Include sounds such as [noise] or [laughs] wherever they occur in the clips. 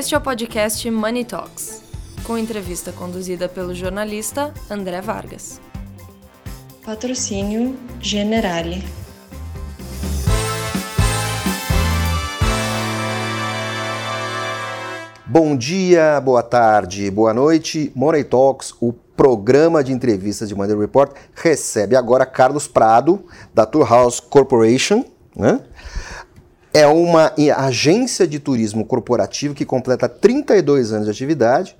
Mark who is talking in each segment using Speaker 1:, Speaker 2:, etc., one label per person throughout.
Speaker 1: Este é o podcast Money Talks, com entrevista conduzida pelo jornalista André Vargas.
Speaker 2: Patrocínio Generale.
Speaker 3: Bom dia, boa tarde, boa noite. Money Talks, o programa de entrevistas de Money Report, recebe agora Carlos Prado, da Tour House Corporation, né? É uma agência de turismo corporativo que completa 32 anos de atividade.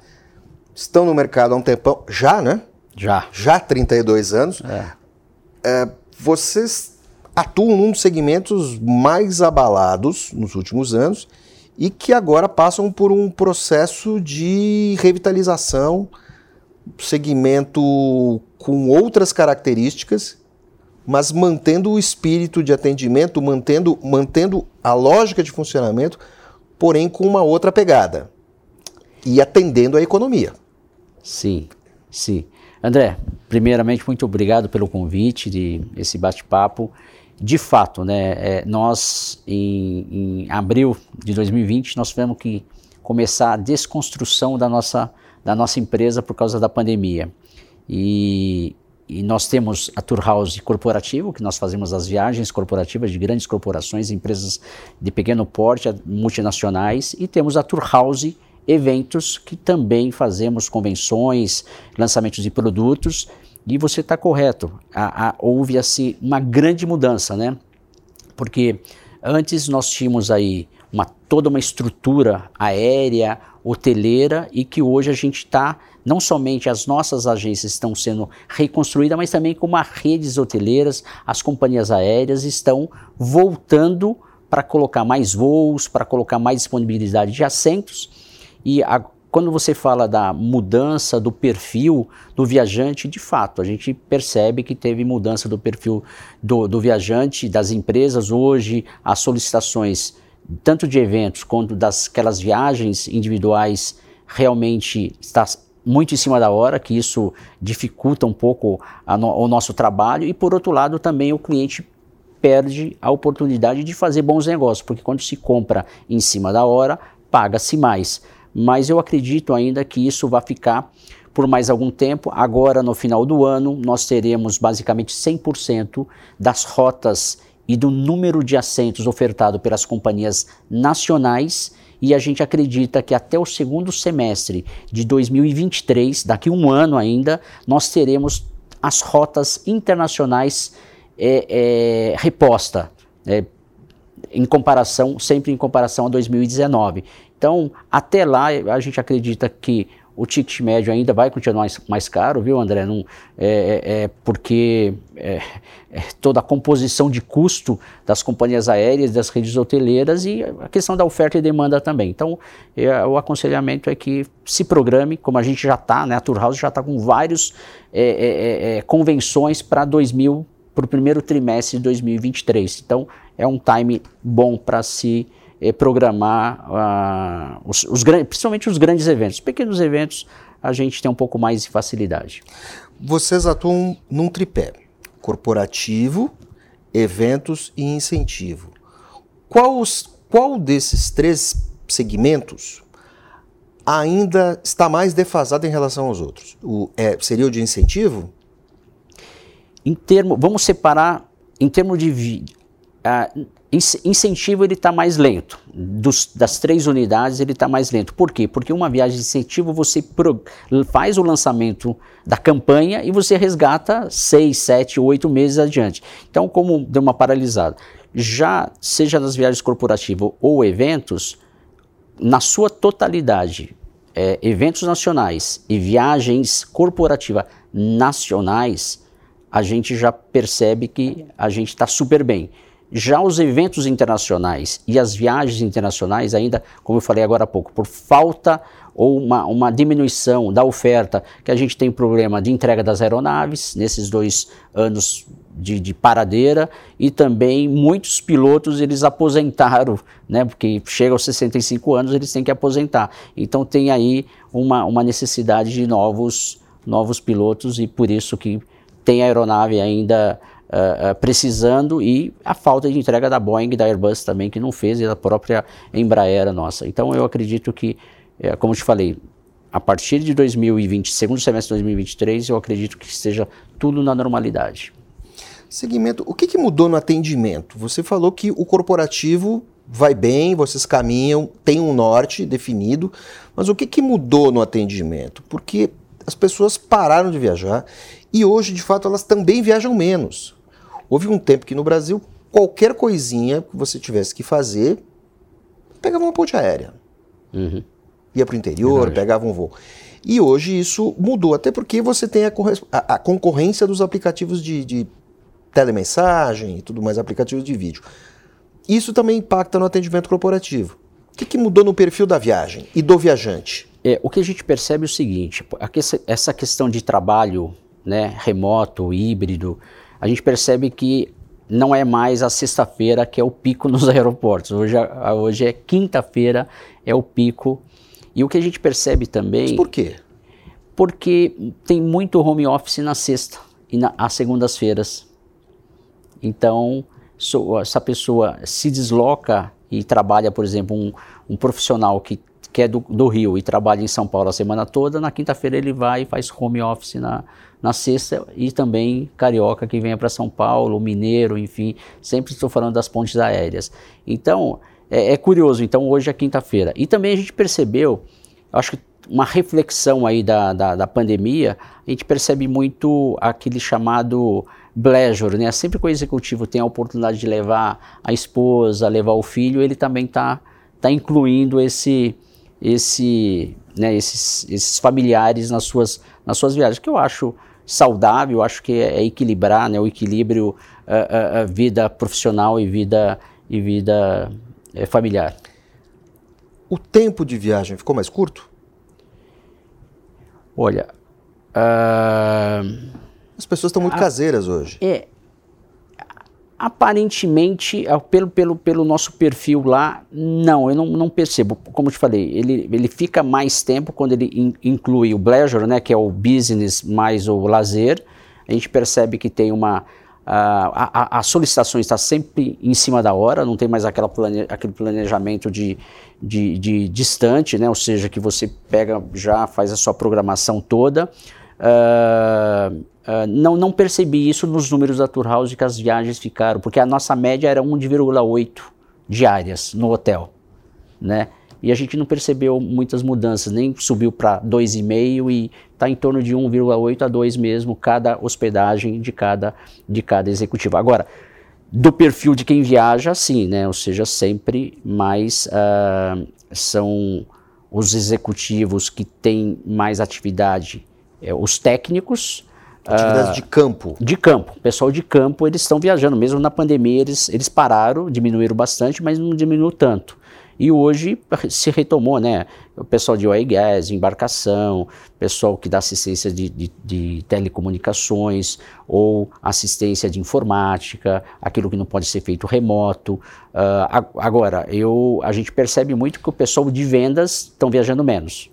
Speaker 3: Estão no mercado há um tempão. Já, né?
Speaker 4: Já.
Speaker 3: Já 32 anos.
Speaker 4: É.
Speaker 3: É, vocês atuam num dos segmentos mais abalados nos últimos anos e que agora passam por um processo de revitalização, segmento com outras características mas mantendo o espírito de atendimento, mantendo, mantendo a lógica de funcionamento, porém com uma outra pegada e atendendo a economia.
Speaker 4: Sim, sim. André, primeiramente, muito obrigado pelo convite, de esse bate-papo. De fato, né, é, nós, em, em, abril de 2020, nós tivemos que começar a desconstrução da nossa, da nossa empresa por causa da pandemia. E e nós temos a Tour House corporativo, que nós fazemos as viagens corporativas de grandes corporações, empresas de pequeno porte, multinacionais, e temos a Tour House eventos, que também fazemos convenções, lançamentos de produtos, e você está correto, houve assim uma grande mudança, né? Porque antes nós tínhamos aí uma, toda uma estrutura aérea, hoteleira, e que hoje a gente está não somente as nossas agências estão sendo reconstruídas, mas também como as redes hoteleiras, as companhias aéreas estão voltando para colocar mais voos, para colocar mais disponibilidade de assentos. E a, quando você fala da mudança do perfil do viajante, de fato, a gente percebe que teve mudança do perfil do, do viajante, das empresas. Hoje, as solicitações, tanto de eventos quanto das aquelas viagens individuais, realmente está muito em cima da hora, que isso dificulta um pouco no, o nosso trabalho, e por outro lado também o cliente perde a oportunidade de fazer bons negócios, porque quando se compra em cima da hora, paga-se mais. Mas eu acredito ainda que isso vai ficar por mais algum tempo. Agora, no final do ano, nós teremos basicamente 100% das rotas e do número de assentos ofertado pelas companhias nacionais e a gente acredita que até o segundo semestre de 2023, daqui um ano ainda, nós teremos as rotas internacionais é, é, reposta, é, em comparação, sempre em comparação a 2019. Então, até lá, a gente acredita que o ticket médio ainda vai continuar mais, caro, viu, André? Não, é, é, é porque é, é, toda a composição de custo das companhias aéreas, das redes hoteleiras e a questão da oferta e demanda também. Então, é, o aconselhamento é que se programe, como a gente já está, né? A Tour House já está com várias é, convenções para 2000, para o primeiro trimestre de 2023. Então, é um time bom para se é, programar uh, os, os, principalmente os grandes eventos. Os pequenos eventos a gente tem um pouco mais de facilidade.
Speaker 3: Vocês atuam num tripé: corporativo, eventos e incentivo. Qual, os, qual desses três segmentos ainda está mais defasado em relação aos outros? O, é, seria o de incentivo?
Speaker 4: Em termo, vamos separar em termos de uh, incentivo ele está mais lento. Dos, das três unidades ele está mais lento. Por quê? Porque uma viagem de incentivo você pro, faz o lançamento da campanha e você resgata seis, sete, oito meses adiante. Então, como deu uma paralisada. Já seja nas viagens corporativas ou eventos, na sua totalidade, é, eventos nacionais e viagens corporativas nacionais, a gente já percebe que a gente está super bem. Já os eventos internacionais e as viagens internacionais, ainda, como eu falei agora há pouco, por falta ou uma, uma diminuição da oferta, que a gente tem problema de entrega das aeronaves nesses dois anos de, de, paradeira e também muitos pilotos eles aposentaram, né, porque chega aos 65 anos eles têm que aposentar. Então tem aí uma, uma necessidade de novos, novos pilotos e por isso que tem aeronave ainda uh, precisando e a falta de entrega da Boeing da Airbus também, que não fez, e da própria Embraer nossa. Então eu acredito que, é, como te falei, a partir de 2020, segundo semestre de 2023, eu acredito que esteja tudo na normalidade.
Speaker 3: Segmento, o que, que mudou no atendimento? Você falou que o corporativo vai bem, vocês caminham, tem um norte definido, mas o que, que mudou no atendimento? Porque as pessoas pararam de viajar e hoje, de fato, elas também viajam menos. Houve um tempo que no Brasil, qualquer coisinha que você tivesse que fazer, pegava uma ponte aérea. Uhum. Ia para o interior, Verdade. pegava um voo. E hoje isso mudou, até porque você tem a, a, a concorrência dos aplicativos de, de telemensagem e tudo mais, aplicativos de vídeo. Isso também impacta no atendimento corporativo. O que, que mudou no perfil da viagem e do viajante?
Speaker 4: É, o que a gente percebe é o seguinte: essa questão de trabalho né, remoto, híbrido, a gente percebe que não é mais a sexta-feira que é o pico [laughs] nos aeroportos. Hoje, hoje é quinta-feira, é o pico. E o que a gente percebe também. Mas
Speaker 3: por quê?
Speaker 4: Porque tem muito home office na sexta e na, às segundas-feiras. Então, so, essa pessoa se desloca e trabalha, por exemplo, um, um profissional que, que é do, do, Rio e trabalha em São Paulo a semana toda, na quinta-feira ele vai e faz home office na, na sexta e também carioca que venha para São Paulo, mineiro, enfim, sempre estou falando das pontes aéreas. Então, é, é curioso, então hoje é quinta-feira. E também a gente percebeu, acho que uma reflexão aí da, da, da pandemia, a gente percebe muito aquele chamado pleasure, né? Sempre que o executivo tem a oportunidade de levar a esposa, levar o filho, ele também está tá incluindo esse, esse, né, esses, esses familiares nas suas, nas suas viagens, que eu acho saudável, eu acho que é, é equilibrar, né, o equilíbrio a, a, a vida profissional e vida, e vida é, familiar.
Speaker 3: O tempo de viagem ficou mais curto?
Speaker 4: Olha, uh,
Speaker 3: as pessoas estão muito caseiras hoje.
Speaker 4: É. Aparentemente, pelo, pelo, pelo nosso perfil lá, não, eu não, não percebo. Como eu te falei, ele, ele fica mais tempo quando ele in, inclui o pleasure, né, que é o business mais o lazer. A gente percebe que tem uma, a, a, a, solicitação está sempre em cima da hora, não tem mais plane, aquele planejamento de, de, de, distante, né? ou seja, que você pega já, faz a sua programação toda. Uh, uh, não, não percebi isso nos números da Tour House que as viagens ficaram, porque a nossa média era 1,8 diárias no hotel, né? e a gente não percebeu muitas mudanças, nem subiu para 2,5 e está em torno de 1,8 a 2 mesmo cada hospedagem de cada, de cada executivo. Agora, do perfil de quem viaja, sim, né? ou seja, sempre mais uh, são os executivos que têm mais atividade, é, os técnicos,
Speaker 3: Atividades uh, de campo.
Speaker 4: De campo. Pessoal de campo, eles estão viajando. Mesmo na pandemia, eles, eles pararam, diminuíram bastante, mas não diminuiu tanto. E hoje se retomou, né? O pessoal de oil gas, embarcação, pessoal que dá assistência de, de, de, telecomunicações ou assistência de informática, aquilo que não pode ser feito remoto. Uh, agora, eu, a gente percebe muito que o pessoal de vendas estão viajando menos.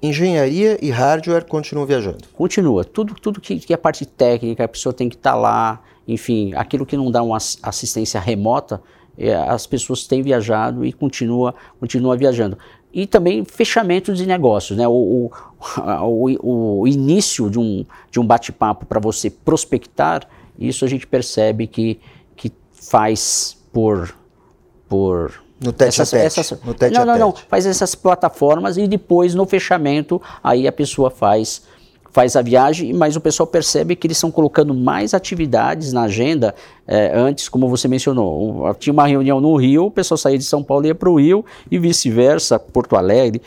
Speaker 3: Engenharia e hardware continuam viajando?
Speaker 4: Continua. Tudo, tudo que, que é parte técnica, a pessoa tem que estar tá lá, enfim, aquilo que não dá uma assistência remota, é, as pessoas têm viajado e continua, continua viajando. E também fechamento de negócios, né? O, o, [laughs] o, o início de um, de um bate-papo para você prospectar, isso a gente percebe que, que faz por, por
Speaker 3: no tete essas, a tete. Essas, no tete
Speaker 4: não, não, não. Faz essas plataformas e depois no fechamento aí a pessoa faz faz a viagem, mas o pessoal percebe que eles estão colocando mais atividades na agenda. É, antes, como você mencionou, tinha uma reunião no Rio, o pessoal saía de São Paulo e ia para o Rio e vice-versa, Porto Alegre.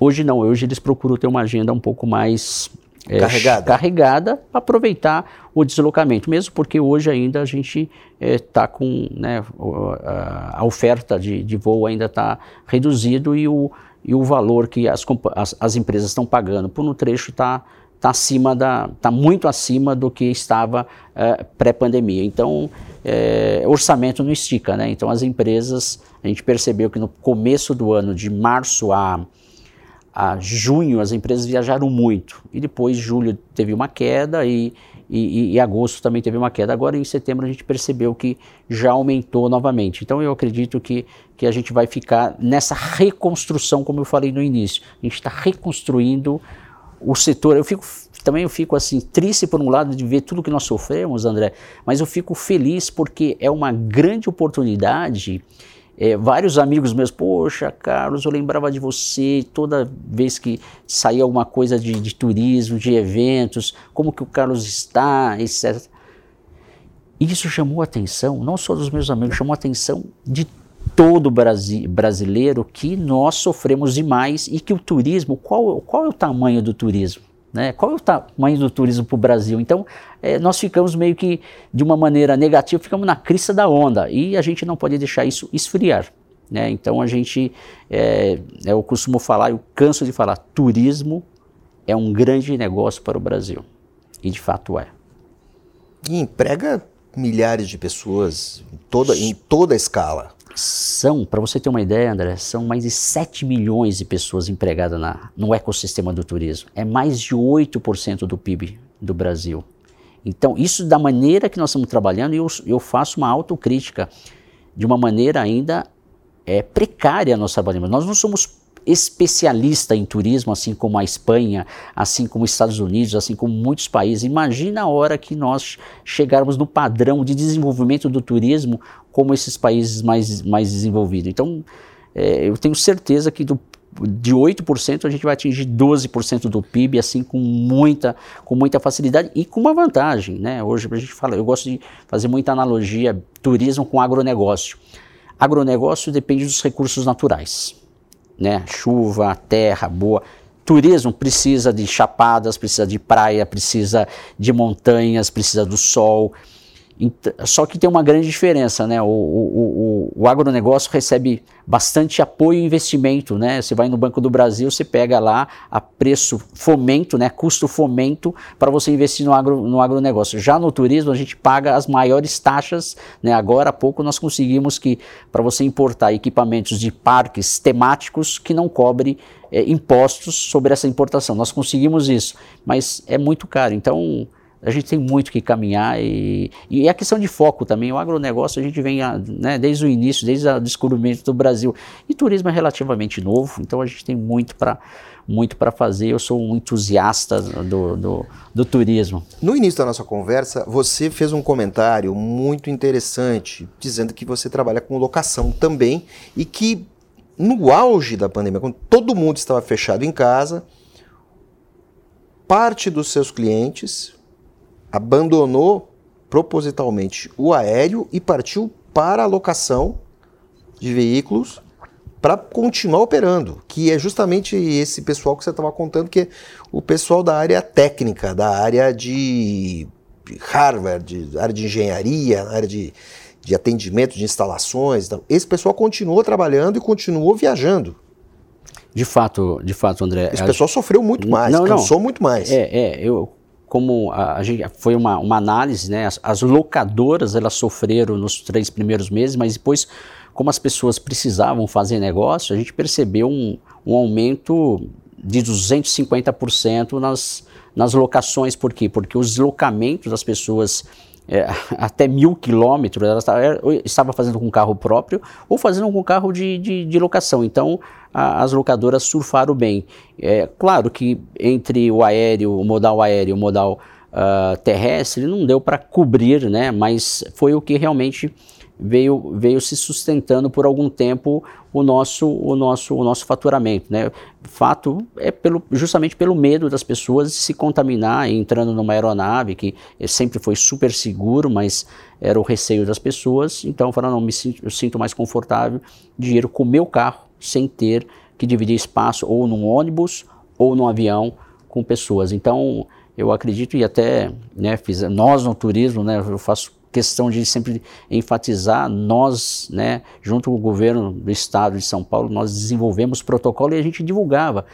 Speaker 4: Hoje não, hoje eles procuram ter uma agenda um pouco mais
Speaker 3: é, carregada,
Speaker 4: carregada para aproveitar o deslocamento, mesmo porque hoje ainda a gente está é, com né, a oferta de, de voo ainda está reduzido e o, e o valor que as, as, as empresas estão pagando por um trecho está tá acima da está muito acima do que estava é, pré-pandemia. Então é, orçamento não estica né? Então as empresas a gente percebeu que no começo do ano de março a a junho as empresas viajaram muito e depois julho teve uma queda e, e, e, agosto também teve uma queda. Agora em setembro a gente percebeu que já aumentou novamente. Então eu acredito que, que a gente vai ficar nessa reconstrução, como eu falei no início. A gente está reconstruindo o setor. Eu fico também eu fico assim triste por um lado de ver tudo que nós sofremos, André, mas eu fico feliz porque é uma grande oportunidade é, vários amigos meus, poxa, Carlos, eu lembrava de você toda vez que saía alguma coisa de, de turismo, de eventos, como que o Carlos está, etc. Isso chamou a atenção, não só dos meus amigos, chamou a atenção de todo Brasi brasileiro que nós sofremos demais e que o turismo, qual, qual é o tamanho do turismo? Né? Qual é o tamanho do turismo para o Brasil? Então, é, nós ficamos meio que de uma maneira negativa, ficamos na crista da onda e a gente não pode deixar isso esfriar. Né? Então, a gente, é, eu costumo falar, eu canso de falar, turismo é um grande negócio para o Brasil. E de fato é.
Speaker 3: E emprega milhares de pessoas em toda, em toda a escala.
Speaker 4: São, para você ter uma ideia, André, são mais de 7 milhões de pessoas empregadas na, no ecossistema do turismo. É mais de 8% do PIB do Brasil. Então, isso da maneira que nós estamos trabalhando, eu, eu faço uma autocrítica de uma maneira ainda é, precária nós trabalhamos. Nós não somos especialista em turismo, assim como a Espanha, assim como os Estados Unidos, assim como muitos países. Imagina a hora que nós chegarmos no padrão de desenvolvimento do turismo como esses países mais, mais desenvolvidos. Então, é, eu tenho certeza que do, de 8% a gente vai atingir 12% do PIB, assim, com muita, com muita facilidade e com uma vantagem. Né? Hoje a gente fala, eu gosto de fazer muita analogia turismo com agronegócio. Agronegócio depende dos recursos naturais né? Chuva, terra boa. Turismo precisa de chapadas, precisa de praia, precisa de montanhas, precisa do sol. Só que tem uma grande diferença, né? O, o, o, o, agronegócio recebe bastante apoio e investimento, né? Você vai no Banco do Brasil, você pega lá a preço fomento, né? Custo fomento para você investir no, agro, no agronegócio. Já no turismo, a gente paga as maiores taxas, né? Agora há pouco nós conseguimos que para você importar equipamentos de parques temáticos que não cobre é, impostos sobre essa importação. Nós conseguimos isso, mas é muito caro. Então, a gente tem muito que caminhar e, e a questão de foco também. O agronegócio a gente vem né, desde o início, desde o descobrimento do Brasil. E turismo é relativamente novo, então a gente tem muito para muito para fazer. Eu sou um entusiasta do, do, do, turismo.
Speaker 3: No início da nossa conversa, você fez um comentário muito interessante, dizendo que você trabalha com locação também e que no auge da pandemia, quando todo mundo estava fechado em casa, parte dos seus clientes abandonou propositalmente o aéreo e partiu para a locação de veículos para continuar operando, que é justamente esse pessoal que você estava contando, que é o pessoal da área técnica, da área de Harvard, da área de engenharia, área de, de atendimento, de instalações. Então, esse pessoal continuou trabalhando e continuou viajando.
Speaker 4: De fato, de fato, André.
Speaker 3: Esse pessoal sofreu muito mais, não, cansou não. muito mais.
Speaker 4: É, é, eu como a, a gente, foi uma, uma análise, né, as, as, locadoras elas sofreram nos três primeiros meses, mas depois, como as pessoas precisavam fazer negócio, a gente percebeu um, um aumento de 250% nas, nas locações. Por quê? Porque os deslocamentos das pessoas é, [laughs] até mil quilômetros, ela estava fazendo com carro próprio ou fazendo com carro de, de, de locação. Então, a, as locadoras surfaram bem. É claro que entre o aéreo, o modal aéreo o modal uh, terrestre, não deu para cobrir, né? mas foi o que realmente veio, veio se sustentando por algum tempo o nosso, o nosso, o nosso faturamento. Né? Fato é pelo, justamente pelo medo das pessoas de se contaminar entrando numa aeronave, que sempre foi super seguro, mas era o receio das pessoas. Então, falando, não, me sinto, eu sinto mais confortável de ir com o meu carro sem ter que dividir espaço ou num ônibus ou num avião com pessoas. Então, eu acredito e até né, fiz, nós no turismo, né, eu faço questão de sempre enfatizar, nós, né, junto com o governo do estado de São Paulo, nós desenvolvemos protocolo e a gente divulgava.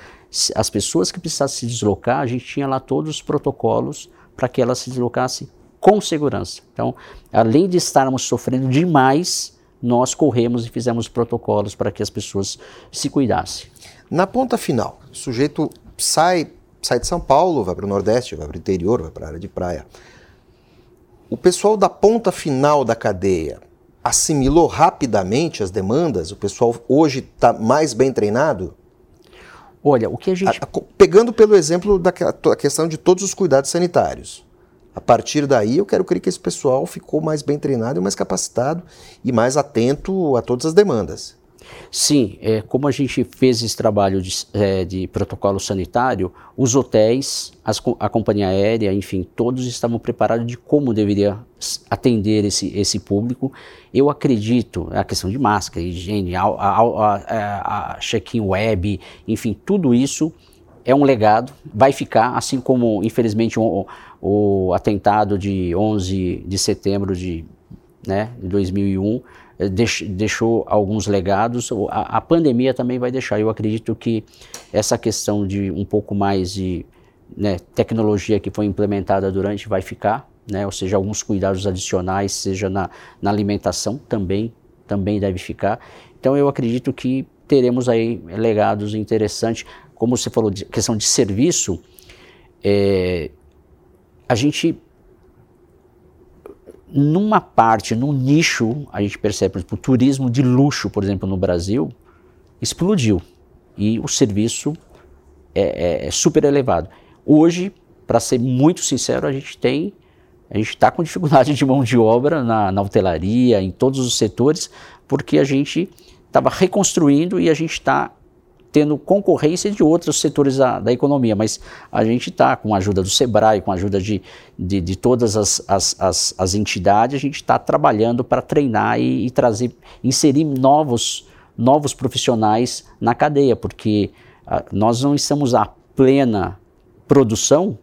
Speaker 4: As pessoas que precisassem se deslocar, a gente tinha lá todos os protocolos para que elas se deslocassem com segurança. Então, além de estarmos sofrendo demais, nós corremos e fizemos protocolos para que as pessoas se cuidassem.
Speaker 3: Na ponta final, o sujeito sai, sai de São Paulo, vai para o Nordeste, vai para o interior, vai para a área de praia o pessoal da ponta final da cadeia assimilou rapidamente as demandas? O pessoal hoje está mais bem treinado?
Speaker 4: Olha, o que a gente.
Speaker 3: Pegando pelo exemplo da questão de todos os cuidados sanitários. A partir daí, eu quero crer que esse pessoal ficou mais bem treinado e mais capacitado e mais atento a todas as demandas.
Speaker 4: Sim, é, como a gente fez esse trabalho de, é, de protocolo sanitário, os hotéis, as, a companhia aérea, enfim, todos estavam preparados de como deveria atender esse, esse público. Eu acredito, a questão de máscara, higiene, a, a, a, check-in web, enfim, tudo isso é um legado, vai ficar, assim como, infelizmente, o, o atentado de 11 de setembro de, né, de 2001 eh, deixou alguns legados. A, a, pandemia também vai deixar. Eu acredito que essa questão de um pouco mais de né, tecnologia que foi implementada durante vai ficar, né, ou seja, alguns cuidados adicionais, seja na, na alimentação também, também deve ficar. Então eu acredito que teremos aí legados interessantes. Como você falou, de questão de serviço, é, a gente numa parte, num nicho, a gente percebe, por exemplo, o turismo de luxo, por exemplo, no Brasil, explodiu. E o serviço é, é, é super elevado. Hoje, para ser muito sincero, a gente tem, a gente está com dificuldade de mão de obra na, na hotelaria, em todos os setores, porque a gente estava reconstruindo e a gente está tendo concorrência de outros setores da, da economia, mas a gente está com a ajuda do SEBRAE, com a ajuda de, de, de todas as, as, as, as, entidades, a gente está trabalhando para treinar e, e, trazer, inserir novos, novos profissionais na cadeia, porque a, ah, nós não estamos a plena produção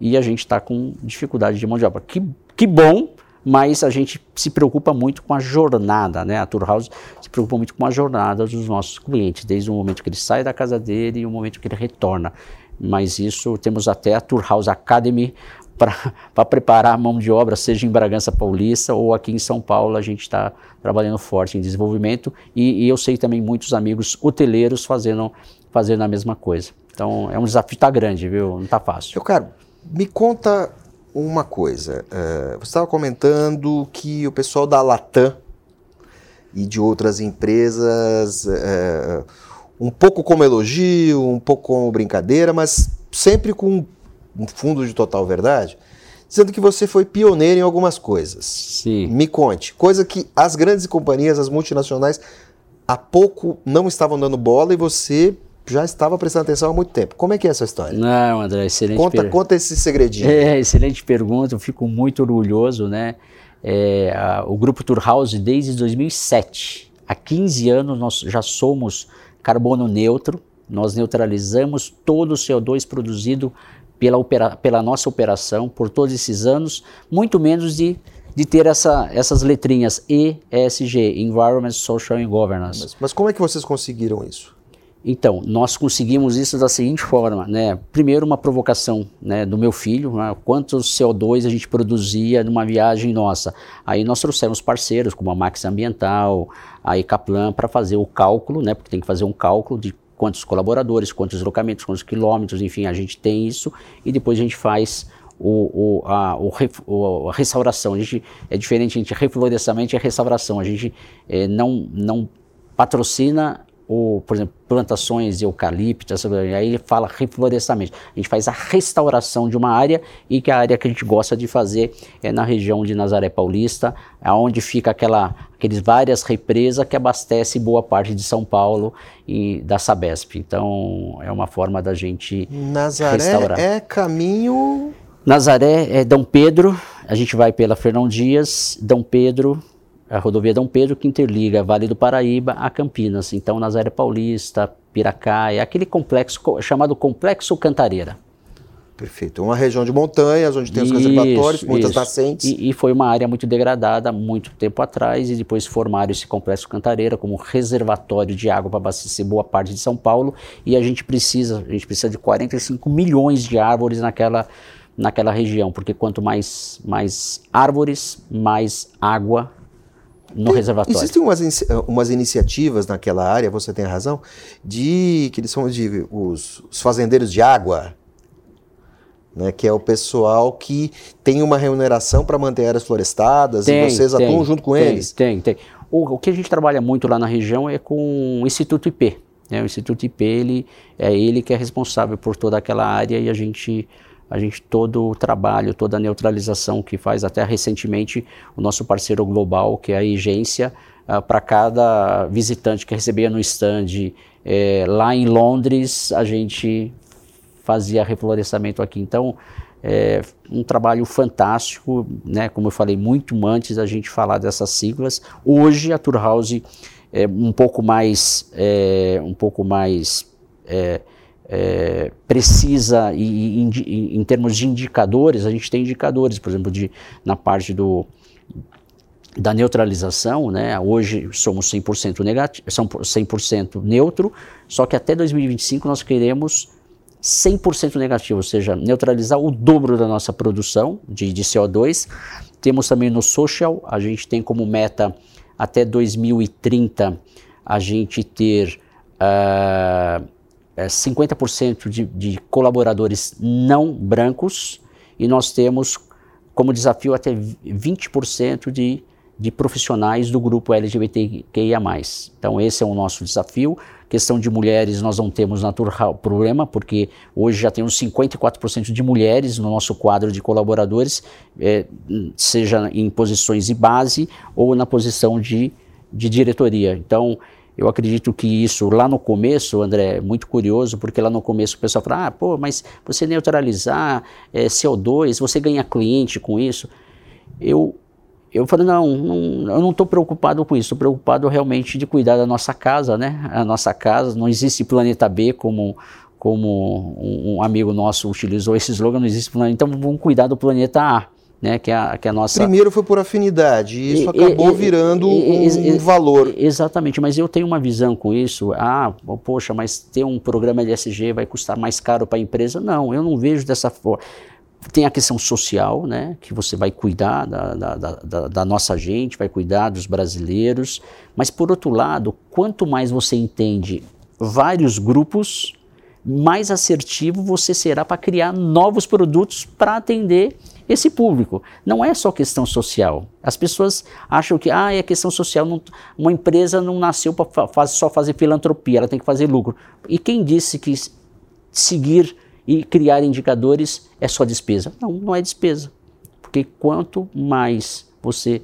Speaker 4: e a gente está com dificuldade de mão de obra. Que, que bom, mas a gente se preocupa muito com a jornada, né? A Tour House se preocupa muito com a jornada dos nossos clientes, desde o momento que ele sai da casa dele e o momento que ele retorna. Mas isso temos até a Tour House Academy [laughs] para preparar a mão de obra, seja em Bragança Paulista ou aqui em São Paulo, a gente está trabalhando forte em desenvolvimento e, e, eu sei também muitos amigos hoteleiros fazendo, fazendo a mesma coisa. Então é um desafio tá grande, viu? Não está fácil.
Speaker 3: Eu quero, me conta uma coisa. Uh, você estava comentando que o pessoal da Latam e de outras empresas, uh, um pouco como elogio, um pouco como brincadeira, mas sempre com um fundo de total verdade, dizendo que você foi pioneiro em algumas coisas.
Speaker 4: Sim.
Speaker 3: Me conte. Coisa que as grandes companhias, as multinacionais, há pouco não estavam dando bola e você já estava prestando atenção há muito tempo. Como é que é essa história?
Speaker 4: Não, André, excelente
Speaker 3: Conta, per... conta esse segredinho.
Speaker 4: É, excelente pergunta, eu fico muito orgulhoso, né? É, a, o Grupo Tour House, desde 2007, há 15 anos nós já somos carbono neutro, nós neutralizamos todo o CO2 produzido pela, opera, pela nossa operação por todos esses anos, muito menos de, de ter essa, essas letrinhas ESG, Environment, Social and Governance.
Speaker 3: Mas, mas como é que vocês conseguiram isso?
Speaker 4: Então, nós conseguimos isso da seguinte forma, né? Primeiro, uma provocação né, do meu filho, né? quanto CO2 a gente produzia numa viagem nossa. Aí nós trouxemos parceiros, como a Max Ambiental, a Ecaplan, para fazer o cálculo, né? Porque tem que fazer um cálculo de quantos colaboradores, quantos deslocamentos, quantos quilômetros, enfim, a gente tem isso e depois a gente faz o, o, a, o, a restauração. A gente, é diferente, a gente reflorestamento e restauração. A gente é, não, não patrocina ou, por exemplo, plantações de eucalipto, aí fala reflorestamento. A gente faz a restauração de uma área e que a área que a gente gosta de fazer é na região de Nazaré Paulista, onde fica aquela, aqueles várias represas que abastece boa parte de São Paulo e da Sabesp. Então, é uma forma da gente
Speaker 3: Nazaré
Speaker 4: restaurar.
Speaker 3: é caminho...
Speaker 4: Nazaré é Dom Pedro, a gente vai pela Fernão Dias, Dom Pedro, a rodovia Dom Pedro que interliga Vale do Paraíba a Campinas. Então, Nazaré Paulista, Piracaia, aquele complexo chamado Complexo Cantareira.
Speaker 3: Perfeito. Uma região de montanhas, onde tem os reservatórios, muitas isso. nascentes.
Speaker 4: E, e, foi uma área muito degradada muito tempo atrás, e depois formaram esse complexo Cantareira como reservatório de água para abastecer boa parte de São Paulo. E a gente precisa, a gente precisa de 45 milhões de árvores naquela, naquela região, porque quanto mais, mais árvores, mais água no reservatório.
Speaker 3: Existem umas, umas iniciativas naquela área, você tem razão, de que eles são de os, os fazendeiros de água. né, que é o pessoal que tem uma remuneração para manter áreas florestadas tem, e vocês tem, atuam junto com
Speaker 4: tem,
Speaker 3: eles?
Speaker 4: Tem, tem. O, o, que a gente trabalha muito lá na região é com o Instituto IP. Né? O Instituto IP ele, é ele que é responsável por toda aquela área e a gente a gente todo o trabalho, toda a neutralização que faz até recentemente o nosso parceiro global, que é a agência, uh, ah, para cada visitante que recebia no stand é, lá em Londres, a gente fazia reflorestamento aqui. Então, é um trabalho fantástico, né? Como eu falei muito antes da gente falar dessas siglas. Hoje a Turhouse é um pouco mais, é, um pouco mais é, é, precisa e, em, em, termos de indicadores, a gente tem indicadores, por exemplo, de, na parte do, da neutralização, né? hoje somos 100% negativo, 100% neutro, só que até 2025 nós queremos 100% negativo, ou seja, neutralizar o dobro da nossa produção de, de CO2. Temos também no social, a gente tem como meta até 2030 a gente ter uh, ah, 50% é, de, de colaboradores não brancos e nós temos como desafio até 20% de, de profissionais do grupo LGBTQIA+. Então esse é o nosso desafio. Questão de mulheres, nós não temos natural problema, porque hoje já temos 54% de mulheres no nosso quadro de colaboradores, é, seja em posições de base ou na posição de, de diretoria. Então, eu acredito que isso lá no começo, André, é muito curioso, porque lá no começo o pessoal fala, ah, pô, mas você neutralizar é, CO2, você ganha cliente com isso. Eu eu falei, não, não eu não estou preocupado com isso, estou preocupado realmente de cuidar da nossa casa, né? A nossa casa, não existe planeta B como, como um amigo nosso utilizou esse slogan, não existe planeta, então vamos cuidar do planeta A. Né, que, é a, que é a nossa...
Speaker 3: Primeiro foi por afinidade, e isso e, acabou e, virando um, valor.
Speaker 4: Exatamente, mas eu tenho uma visão com isso. Ah, poxa, mas ter um programa LSG vai custar mais caro para a empresa? Não, eu não vejo dessa forma tem a questão social, né, que você vai cuidar da, da, da, da, nossa gente, vai cuidar dos brasileiros, mas por outro lado, quanto mais você entende vários grupos, mais assertivo você será para criar novos produtos para atender esse público. Não é só questão social. As pessoas acham que ah, é questão social, não, uma empresa não nasceu para só fazer filantropia, ela tem que fazer lucro. E quem disse que seguir e criar indicadores é só despesa. Não, não é despesa. Porque quanto mais você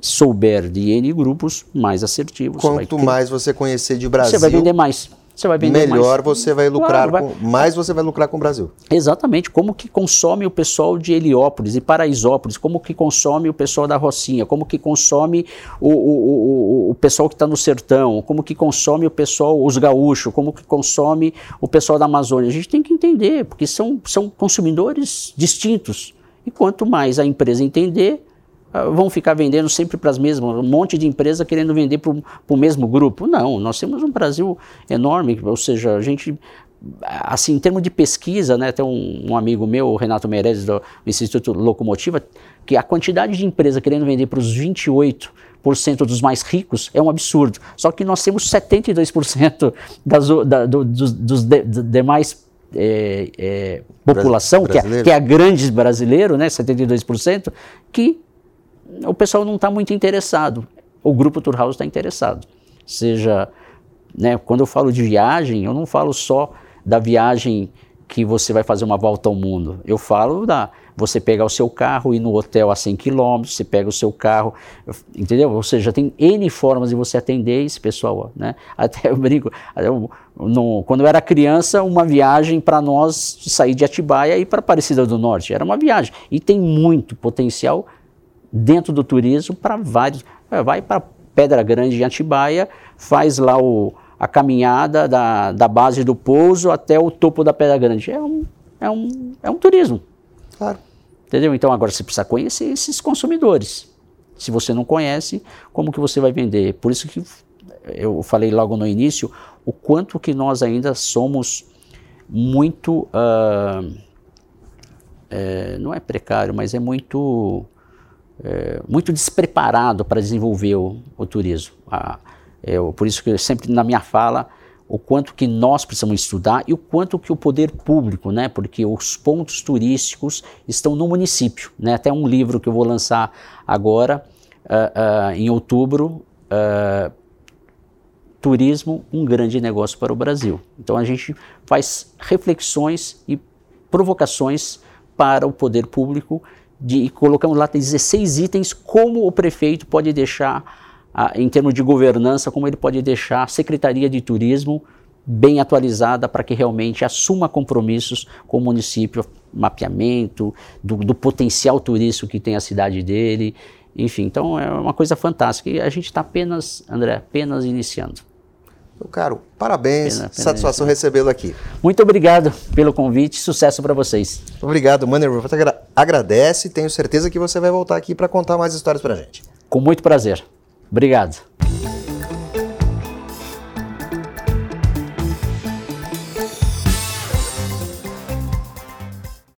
Speaker 4: souber de N grupos, mais assertivo
Speaker 3: Quanto
Speaker 4: você
Speaker 3: mais você conhecer de Brasil,
Speaker 4: você vai vender mais. Você vai vender
Speaker 3: melhor mais. você vai lucrar, claro, com, mais você vai lucrar com o Brasil.
Speaker 4: Exatamente, como que consome o pessoal de Heliópolis e Paraisópolis, como que consome o pessoal da Rocinha, como que consome o, o, o, o pessoal que está no sertão, como que consome o pessoal, os gaúchos, como que consome o pessoal da Amazônia. A gente tem que entender, porque são, são consumidores distintos. E quanto mais a empresa entender, vão ficar vendendo sempre para as mesmas, um monte de empresa querendo vender para o mesmo grupo. Não, nós temos um Brasil enorme, ou seja, a gente, assim, em termos de pesquisa, né, tem um, um amigo meu, o Renato Meirelles, do Instituto Locomotiva, que a quantidade de empresa querendo vender para os 28 dos mais ricos é um absurdo. Só que nós temos 72% das, da, do, dos, dos de, demais é, é, população, que é, que é a grande brasileiro, né, 72%, que o pessoal não está muito interessado. O grupo Tour está interessado. Seja, né, quando eu falo de viagem, eu não falo só da viagem que você vai fazer uma volta ao mundo. Eu falo da você pegar o seu carro e no hotel a 100 km, você pega o seu carro, entendeu? Ou seja, tem N formas de você atender esse pessoal, né? [laughs] Até eu brinco, eu, no, quando eu era criança, uma viagem para nós sair de Atibaia e para Aparecida do Norte, era uma viagem. E tem muito potencial dentro do turismo para vários. É, vai para Pedra Grande em Atibaia, faz lá o, a caminhada da, da base do pouso até o topo da Pedra Grande. É um, é um, é um turismo.
Speaker 3: Claro.
Speaker 4: Entendeu? Então agora você precisa conhecer esses consumidores. Se você não conhece, como que você vai vender? Por isso que eu falei logo no início o quanto que nós ainda somos muito, uh, é, não é precário, mas é muito é, muito despreparado para desenvolver o, o turismo. A, eu, por isso que eu sempre na minha fala, o quanto que nós precisamos estudar e o quanto que o poder público, né, porque os pontos turísticos estão no município, né, até um livro que eu vou lançar agora, uh, uh, em outubro, uh, Turismo, um grande negócio para o Brasil. Então a gente faz reflexões e provocações para o poder público de, e colocamos lá 16 itens como o prefeito pode deixar em termos de governança, como ele pode deixar a Secretaria de Turismo bem atualizada para que realmente assuma compromissos com o município, mapeamento do, do, potencial turístico que tem a cidade dele, enfim, então é uma coisa fantástica e a gente está apenas, André, apenas iniciando.
Speaker 3: Meu caro, parabéns, pena, pena satisfação recebê-lo aqui.
Speaker 4: Muito obrigado pelo convite, sucesso para vocês.
Speaker 3: Obrigado, Manner agradece tenho certeza que você vai voltar aqui para contar mais histórias para gente.
Speaker 4: Com muito prazer. Obrigado.